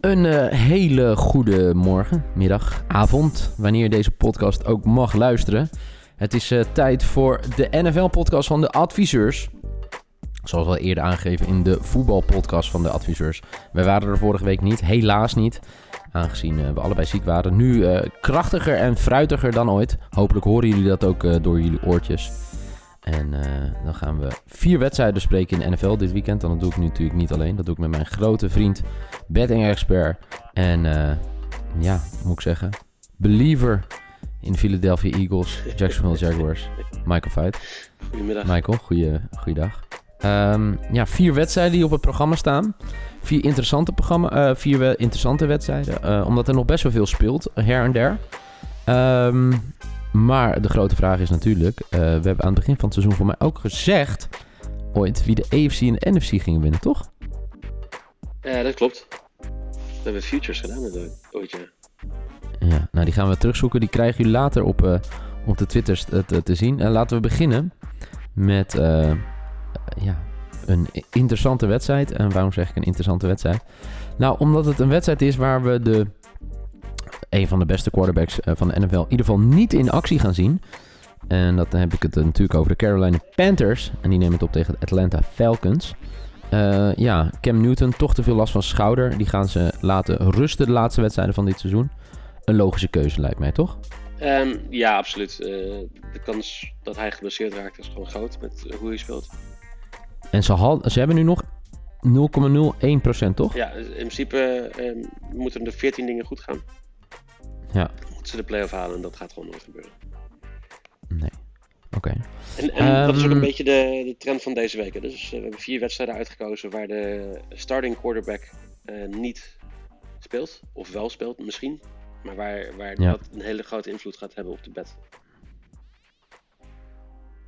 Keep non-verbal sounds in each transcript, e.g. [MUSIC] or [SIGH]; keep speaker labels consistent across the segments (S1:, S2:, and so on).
S1: Een eh, hele goede morgen, middag, avond, wanneer je deze podcast ook mag luisteren. Het is eh, tijd voor de NFL-podcast van de adviseurs. Zoals al eerder aangegeven in de voetbalpodcast van de adviseurs. Wij waren er vorige week niet, helaas niet. Aangezien eh, we allebei ziek waren. Nu krachtiger en fruitiger dan ooit. Hopelijk horen jullie dat ook door jullie oortjes. En eh, dan gaan we vier wedstrijden bespreken in de NFL dit weekend. En dat doe ik nu natuurlijk niet alleen. Dat doe ik met mijn grote vriend, betting-expert. En eh, ja, moet ik zeggen, believer in de Philadelphia Eagles, Jacksonville [LAUGHS] Jaguars, Michael Veit.
S2: Goedemiddag.
S1: Michael, goeie, goeiedag. Ehm, ja, vier wedstrijden die op het programma staan. Vier interessante, programma, eh, vier we- interessante wedstrijden. omdat er nog best wel veel speelt, her en der. Ehm, maar de grote vraag is natuurlijk... eh, we hebben aan het begin van het seizoen voor mij ook gezegd... ooit wie de AFC en de NFC gingen winnen, toch?
S2: Ja, dat klopt. We hebben futures gedaan met ooit- ooit, ja.
S1: Ja, nou die gaan we terugzoeken. Die krijgen jullie later op, eh, op de Twitters te, te, te zien. En laten we beginnen met eh, ja, een interessante wedstrijd. En waarom zeg ik een interessante wedstrijd? Nou, omdat het een wedstrijd is waar we de een van de beste quarterbacks eh, van de NFL in ieder geval niet in actie gaan zien. En dat heb ik het eh, natuurlijk over de Carolina Panthers. En die nemen het op tegen de Atlanta Falcons. Eh, ja, Cam Newton, toch te veel last van schouder. Die gaan ze laten rusten de laatste wedstrijden van dit seizoen. Een logische keuze lijkt mij, toch?
S2: Ehm, ja, absoluut. De kans dat hij geblesseerd raakt is gewoon groot met hoe hij speelt.
S1: En ze, had, ze hebben nu nog 0,01% toch?
S2: Ja, in principe ehm, moeten er de 14 dingen goed gaan.
S1: Ja.
S2: Moeten ze de play-off halen en dat gaat gewoon nooit gebeuren.
S1: Nee. Oké.
S2: En, en dat is ook
S1: Ehm,
S2: een beetje de, de trend van deze week. hè. Dus eh, we hebben vier wedstrijden uitgekozen waar de starting quarterback eh, niet speelt. Of wel speelt, misschien. Maar waar, waar
S1: Ja.
S2: dat een hele grote invloed gaat hebben op de bet.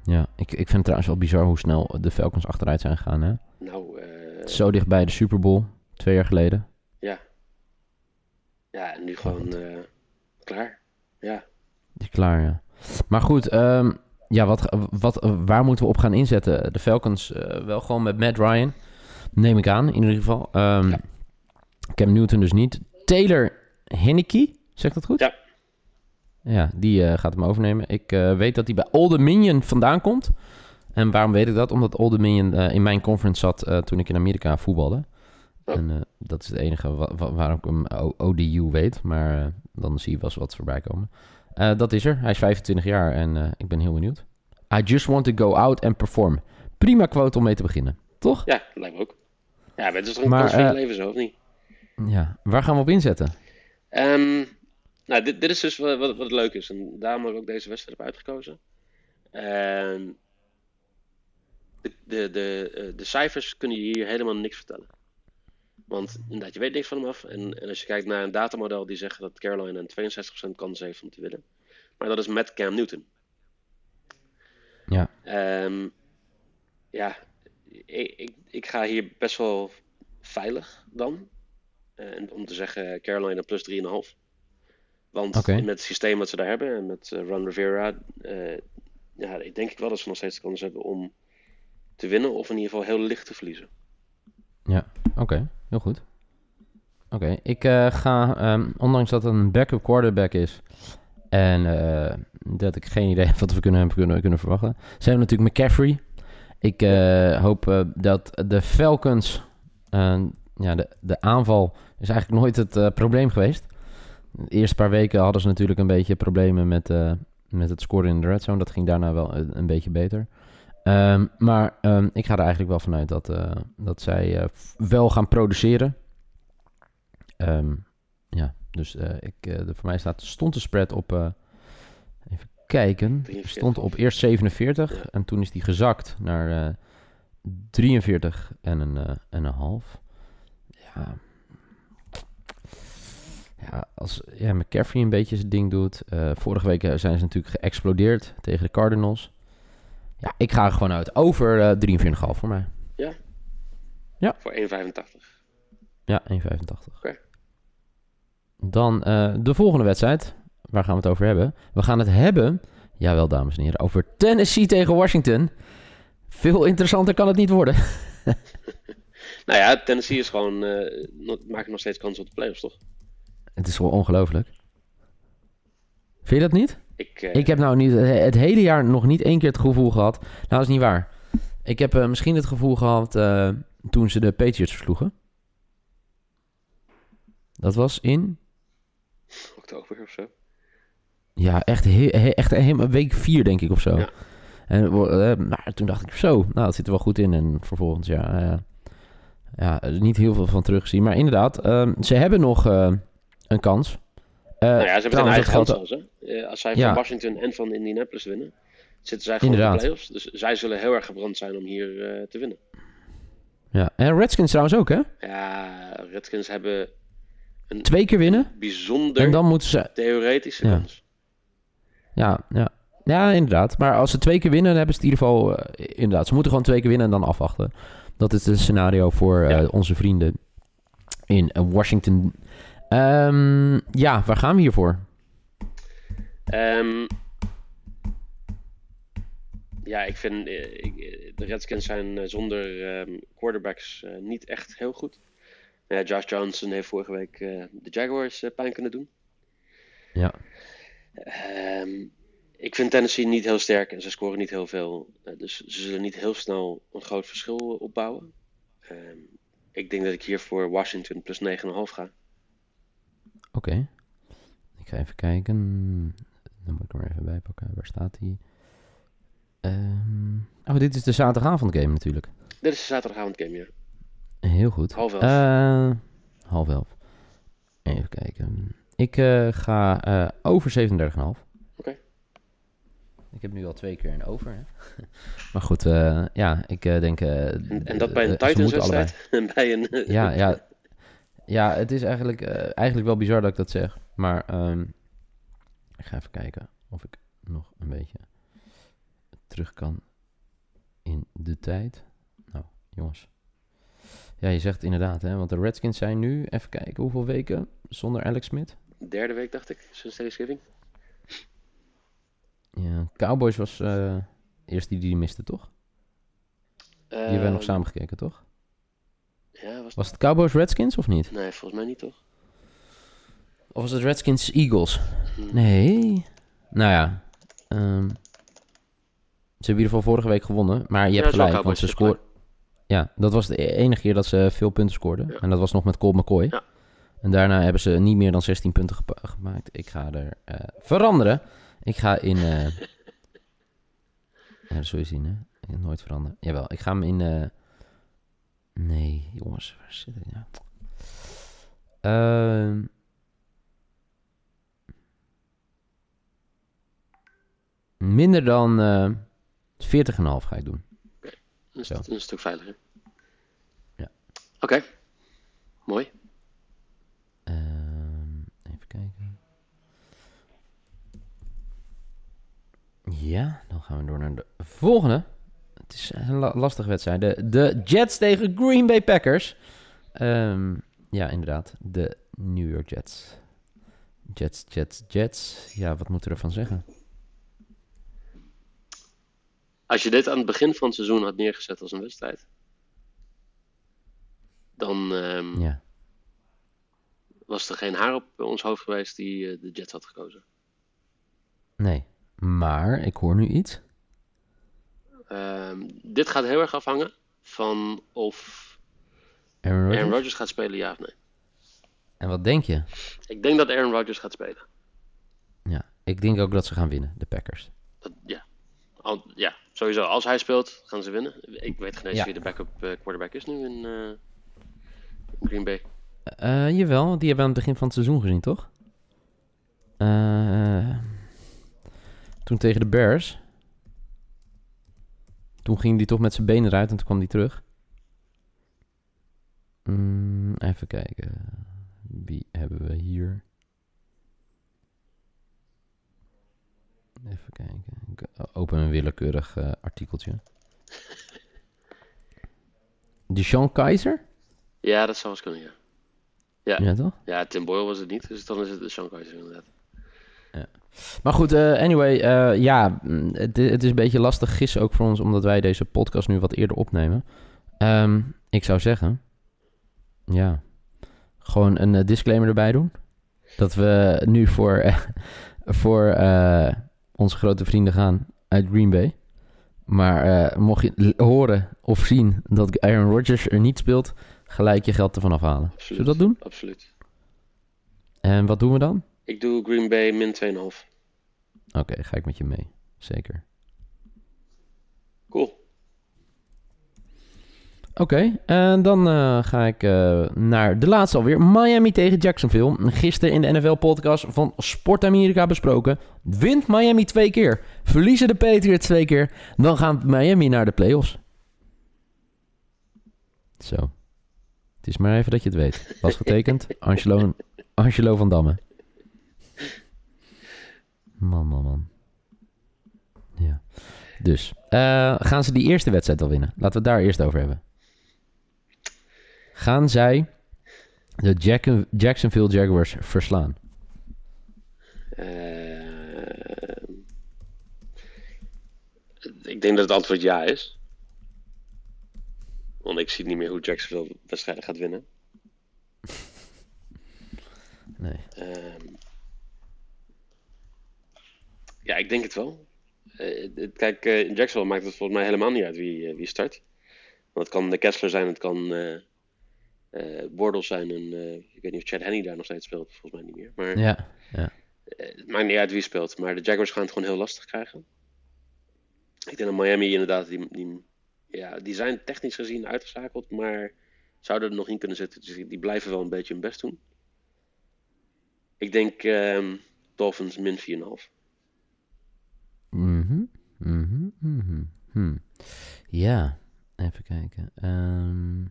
S1: Ja, ik, ik vind het trouwens wel bizar hoe snel de Falcons achteruit zijn gegaan. Hè?
S2: Nou, eh,
S1: Zo dicht bij de Super Bowl, twee jaar geleden.
S2: Ja. Ja, en nu gewoon eh, klaar. Ja.
S1: Die is klaar, ja. Maar goed, ehm, ja, wat, wat, waar moeten we op gaan inzetten? De Falcons eh, wel gewoon met Matt Ryan, neem ik aan, in ieder geval. Ehm
S2: Ja.
S1: Cam Newton dus niet. Taylor Henneke, zeg ik dat goed?
S2: Ja.
S1: Ja, die eh, gaat hem overnemen. Ik eh, weet dat hij bij Old Dominion vandaan komt. En waarom weet ik dat? Omdat Old Dominion in mijn conference zat toen ik in Amerika voetbalde. En eh, dat is het enige wa- wa- waarom ik hem ODU weet. Maar eh, dan zie je wel eens wat voorbij komen. Eh, dat is er. Hij is 25 jaar en ik ben heel benieuwd. I just want to go out and perform. Prima quote om mee te beginnen, toch?
S2: Ja, dat lijkt me ook. Ja, het is toch een
S1: eh,
S2: leven zo, of niet?
S1: Ja. Waar gaan we op inzetten?
S2: Ehm, nou, dit, dit is dus wat, wat, wat leuk is. En daarom heb ik ook deze wedstrijd heb uitgekozen. Ehm, de, de, de, de cijfers kunnen je hier helemaal niks vertellen. Want inderdaad, je weet niks van hem af. En, en als je kijkt naar een datamodel die zegt dat Carolina een 62% kans heeft om te winnen. Maar dat is met Cam Newton.
S1: Ja.
S2: Ehm, ja, ik, ik, ik ga hier best wel veilig dan. Eh, en om te zeggen Carolina plus 3,5. Want met het systeem wat ze daar hebben en met eh, Ron Rivera, eh, ja, ik denk ik wel dat ze nog steeds de kans hebben om te winnen of in ieder geval heel licht te verliezen.
S1: Oké, heel goed. Oké, ik eh, ga, ehm, ondanks dat het een backup quarterback is en eh, dat ik geen idee heb [LAUGHS] wat we kunnen, kunnen, kunnen verwachten. Ze hebben natuurlijk McCaffrey. Ik eh, hoop dat de Falcons, ja, de, de aanval is eigenlijk nooit het probleem geweest. De eerste paar weken hadden ze natuurlijk een beetje problemen met, met het scoren in de red zone. Dat ging daarna wel een beetje beter. Ehm, maar ehm, ik ga er eigenlijk wel vanuit dat, eh, dat zij eh, wel gaan produceren. Ehm, ja, dus eh, ik, de, voor mij staat, stond de spread op, even kijken,
S2: 43.
S1: stond op eerst 47
S2: Ja.
S1: en toen is die gezakt naar eh 43 en een, en een half. Ja. Ja, als ja, McCaffrey een beetje zijn ding doet. vorige week zijn ze natuurlijk geëxplodeerd tegen de Cardinals. Ja, ik ga er gewoon uit. Over eh 43,5 voor mij.
S2: Voor 1,85.
S1: Ja, 1,85.
S2: Oké.
S1: Dan eh, de volgende wedstrijd. Waar gaan we het over hebben? We gaan het hebben, jawel dames en heren, over Tennessee tegen Washington. Veel interessanter kan het niet worden. [LAUGHS]
S2: Nou ja, Tennessee is gewoon, eh maakt nog steeds kans op de playoffs, toch?
S1: Het is wel ongelooflijk. Vind je dat niet?
S2: Ik, eh,
S1: Ik heb nou niet, het hele jaar nog niet één keer het gevoel gehad. Nou, dat is niet waar. Ik heb eh, misschien het gevoel gehad eh, toen ze de Patriots versloegen. Dat was in,
S2: oktober of zo.
S1: ja, echt, he, he- echt helemaal week vier, denk ik, of zo.
S2: Ja.
S1: En eh, maar toen dacht ik, zo, nou, dat zit er wel goed in. En vervolgens, ja, eh, ja is niet heel veel van teruggezien. Maar inderdaad, eh, ze hebben nog eh, een kans. Eh,
S2: nou ja, ze hebben een eigen
S1: dat
S2: kans hè. Eh, als zij
S1: Ja.
S2: van Washington en van Indianapolis winnen, zitten zij gewoon in de playoffs. Dus zij zullen heel erg gebrand zijn om hier eh, te winnen.
S1: Ja, en Redskins trouwens ook, hè?
S2: Ja, Redskins hebben een
S1: Twee keer winnen.
S2: bijzonder
S1: En dan moeten ze
S2: theoretische
S1: Ja.
S2: kans.
S1: Ja, ja. ja, inderdaad. Maar als ze twee keer winnen, dan hebben ze het in ieder geval... inderdaad, ze moeten gewoon twee keer winnen en dan afwachten. Dat is het scenario voor
S2: Ja.
S1: onze vrienden in Washington. Ehm, ja, waar gaan we hiervoor?
S2: Ehm, ja, ik vind eh, ik, eh, de Redskins zijn eh, zonder ehm, quarterbacks niet echt heel goed. Nou ja, Josh Johnson heeft vorige week de Jaguars pijn kunnen doen.
S1: Ja,
S2: ik vind Tennessee niet heel sterk en ze scoren niet heel veel. Dus ze zullen niet heel snel een groot verschil opbouwen. Ik denk dat ik hier voor Washington plus 9,5 ga.
S1: Oké. Ik ga even kijken. Dan moet ik hem er even bij pakken. Waar staat hij? Ehm, oh, dit is de zaterdagavond game natuurlijk.
S2: Dit is de zaterdagavond game, ja.
S1: Heel goed.
S2: Half elf.
S1: Eh, half elf. Even kijken. Ik eh, ga eh, over 37,5.
S2: Oké.
S1: Ik heb nu al twee keer een over. Hè? [LAUGHS] maar goed, ja, ik denk...
S2: En, en dat bij een
S1: ze
S2: Titans
S1: moeten allebei.
S2: wedstrijd. [LAUGHS] En bij een...
S1: Ja, ja. Ja, het is eigenlijk, eh, eigenlijk wel bizar dat ik dat zeg. Maar ehm, ik ga even kijken of ik nog een beetje terug kan in de tijd. Nou, jongens. Ja, je zegt inderdaad, hè. Want de Redskins zijn nu, even kijken, hoeveel weken zonder Alex Smith?
S2: Derde week, dacht ik, sinds Thanksgiving.
S1: Ja, Cowboys was eh eerst die die miste, toch? Die hebben we nog
S2: Ehm,
S1: samen gekeken, toch?
S2: Was...
S1: Was het Cowboys Redskins of niet?
S2: Nee, volgens mij niet, toch?
S1: Of was het Redskins Eagles?
S2: Hm.
S1: Nee. Nou ja. ehm, ze hebben in ieder geval vorige week gewonnen. Maar je
S2: Ja,
S1: hebt gelijk, want ze scoorden... Ja, dat was de e- enige keer dat ze veel punten scoorden.
S2: Ja.
S1: En dat was nog met Colt McCoy.
S2: Ja.
S1: En daarna hebben ze niet meer dan 16 punten gemaakt. Ik ga er eh, veranderen. Ik ga in... eh, [LAUGHS] ja, dat zul je zien, hè. Nooit veranderen. Jawel, ik ga hem in... eh, Nee, jongens, waar zit ik nou? Minder dan eh 40,5 ga ik doen.
S2: Dat is
S1: Zo.
S2: een stuk veiliger.
S1: Ja.
S2: Oké. Mooi.
S1: Ehm, even kijken. Ja, dan gaan we door naar de volgende. Het is een la- lastige wedstrijd. De, de Jets tegen Green Bay Packers. Ehm, ja, inderdaad. De New York Jets. Jets, Jets, Jets. Ja, wat moeten we ervan zeggen?
S2: Als je dit aan het begin van het seizoen had neergezet als een wedstrijd, dan ehm,
S1: Ja.
S2: was er geen haar op ons hoofd geweest die eh, de Jets had gekozen.
S1: Nee. Maar ik hoor nu iets.
S2: Ehm, dit gaat heel erg afhangen van of
S1: Aaron Rodgers?
S2: Aaron Rodgers gaat spelen, ja of nee.
S1: En wat denk je?
S2: Ik denk dat Aaron Rodgers gaat spelen.
S1: Ja, ik denk ook dat ze gaan winnen, de Packers.
S2: Dat, ja. Al, ja, sowieso. Als hij speelt, gaan ze winnen. Ik weet geen eens
S1: Ja.
S2: wie de backup eh, quarterback is nu in eh, Green Bay.
S1: Eh, jawel, die hebben we aan het begin van het seizoen gezien, toch? Toen tegen de Bears. Toen ging die toch met zijn benen eruit en toen kwam die terug. Mm, even kijken. Wie hebben we hier? Even kijken. Ik open een willekeurig eh, artikeltje. Deshaun Kaiser?
S2: Ja, dat zou eens kunnen, ja. Ja.
S1: Ja, toch?
S2: Ja, Tim Boyle was het niet, dus dan is het de Sean Kaiser inderdaad.
S1: Maar goed, eh, anyway, eh, ja, mm, het, het is een beetje lastig gissen ook voor ons, omdat wij deze podcast nu wat eerder opnemen. Ehm, ik zou zeggen, ja, gewoon een eh, disclaimer erbij doen. Dat we nu voor, [LAUGHS] voor onze grote vrienden gaan uit Green Bay. Maar mocht je horen of zien dat Aaron Rodgers er niet speelt, gelijk je geld ervan afhalen.
S2: Absoluut.
S1: Zullen we dat doen?
S2: Absoluut.
S1: En wat doen we dan?
S2: Ik doe Green Bay min 2,5.
S1: Oké, ga ik met je mee. Zeker.
S2: Cool.
S1: Oké, en dan eh, ga ik eh, naar de laatste alweer. Miami tegen Jacksonville. Gisteren in de NFL-podcast van Sport Amerika besproken. Wint Miami twee keer. Verliezen de Patriots twee keer. Dan gaat Miami naar de playoffs. Zo. Het is maar even dat je het weet. Was getekend. [LAUGHS] Angelo, Angelo van Damme. Man, man, man. Ja. Dus, eh, gaan ze die eerste wedstrijd al winnen? Laten we het daar eerst over hebben. Gaan zij de Jack- Jacksonville Jaguars verslaan?
S2: Eh, ik denk dat het antwoord ja is. Want ik zie niet meer hoe Jacksonville wedstrijden gaat winnen.
S1: Nee.
S2: Ehm, ja, ik denk het wel. Eh, kijk, eh, in Jacksonville maakt het volgens mij helemaal niet uit wie, eh, wie start. Want het kan de Kessler zijn, het kan eh eh, Bortles zijn. En, eh, ik weet niet of Chad Henney daar nog steeds speelt, volgens mij niet meer. Maar
S1: Ja, ja.
S2: eh, het maakt niet uit wie speelt. Maar de Jaguars gaan het gewoon heel lastig krijgen. Ik denk dat Miami inderdaad, die, die, ja, die zijn technisch gezien uitgeschakeld, maar zouden er nog in kunnen zitten. Dus die, die blijven wel een beetje hun best doen. Ik denk ehm, Dolphins min 4,5.
S1: Ja, even kijken. Ehm.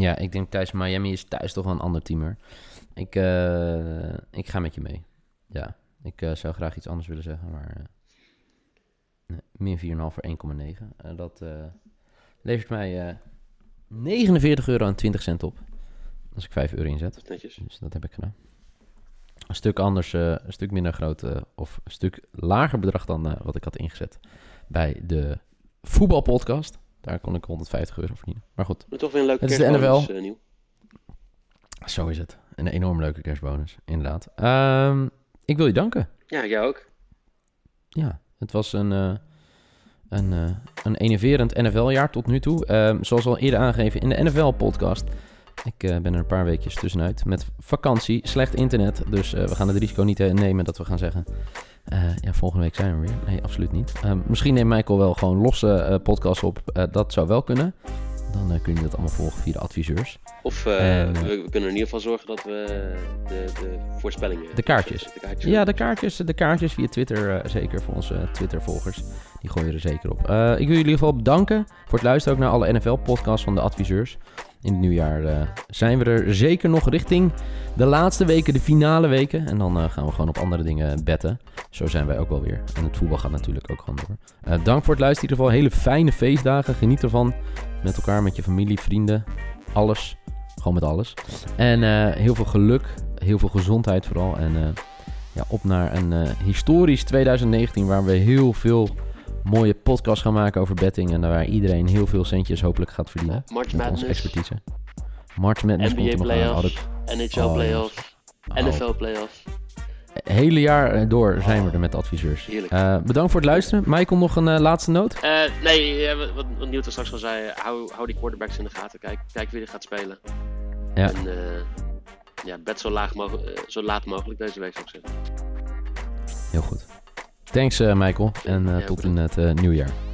S1: Ja, ik denk thuis Miami is thuis toch wel een ander team hoor. Ik, eh, ik ga met je mee. Ja, ik eh, zou graag iets anders willen zeggen, maar... eh, nee, min 4,5 voor 1,9. Eh, dat levert mij eh 49 euro en 20 cent op. Als ik 5 euro inzet.
S2: Dat is netjes.
S1: Dus dat heb ik gedaan. Een stuk anders, eh, een stuk minder groot eh, of een stuk lager bedrag dan eh, wat ik had ingezet bij de voetbalpodcast. Daar kon ik 150 euro verdienen. Maar goed,
S2: Maar toch weer een leuke
S1: Het is de NFL.
S2: nieuw.
S1: zo is het. Een enorm leuke kerstbonus, inderdaad. Ehm, ik wil je danken.
S2: Ja, jij ook.
S1: Ja, het was een, een, eh, een enerverend NFL-jaar tot nu toe. Ehm, zoals al eerder aangegeven in de NFL-podcast. Ik eh, ben er een paar weekjes tussenuit met vakantie, slecht internet. Dus eh, we gaan het risico niet eh, nemen dat we gaan zeggen... ja, volgende week zijn we weer. Nee, absoluut niet. Ehm, misschien neemt Michael wel gewoon losse podcasts op. Dat zou wel kunnen. Dan kun je dat allemaal volgen via de adviseurs.
S2: Of eh,
S1: En, eh,
S2: we, we kunnen in ieder geval zorgen dat we de, de voorspellingen...
S1: De kaartjes.
S2: De kaartjes.
S1: Ja, de kaartjes, de kaartjes via Twitter, zeker voor onze Twitter-volgers. Die gooien er zeker op. Ik wil jullie in ieder geval bedanken voor het luisteren ook naar alle NFL-podcasts van de adviseurs. In het nieuwjaar eh, zijn we er zeker nog richting de laatste weken, de finale weken. En dan eh, gaan we gewoon op andere dingen betten. Zo zijn wij ook wel weer. En het voetbal gaat natuurlijk ook gewoon door. Eh, dank voor het luisteren in ieder geval. Hele fijne feestdagen. Geniet ervan. Met elkaar, met je familie, vrienden. Alles. Gewoon met alles. En heel veel geluk. Heel veel gezondheid vooral. En ja, op naar een historisch 2019 waar we heel veel mooie podcasts gaan maken over betting. En waar iedereen heel veel centjes hopelijk gaat verdienen.
S2: March
S1: Met onze
S2: Madness,
S1: expertise. March Madness komt
S2: NBA
S1: nog aan.
S2: playoffs, NHL
S1: Oh,
S2: playoffs,
S1: Oh.
S2: NFL playoffs.
S1: hele jaar eh, door zijn we er met adviseurs.
S2: Heerlijk.
S1: Eh, bedankt voor het luisteren. Michael, nog een eh, laatste noot?
S2: Eh, nee, wat, wat Newton straks al zei, hou, hou die quarterbacks in de gaten. Kijk, kijk wie er gaat spelen.
S1: Ja.
S2: En eh, ja, bed zo, laag zo laat mogelijk deze week, zou ik zeggen.
S1: Heel goed. Thanks, eh, Michael. En eh,
S2: Ja,
S1: tot in het eh, nieuwjaar.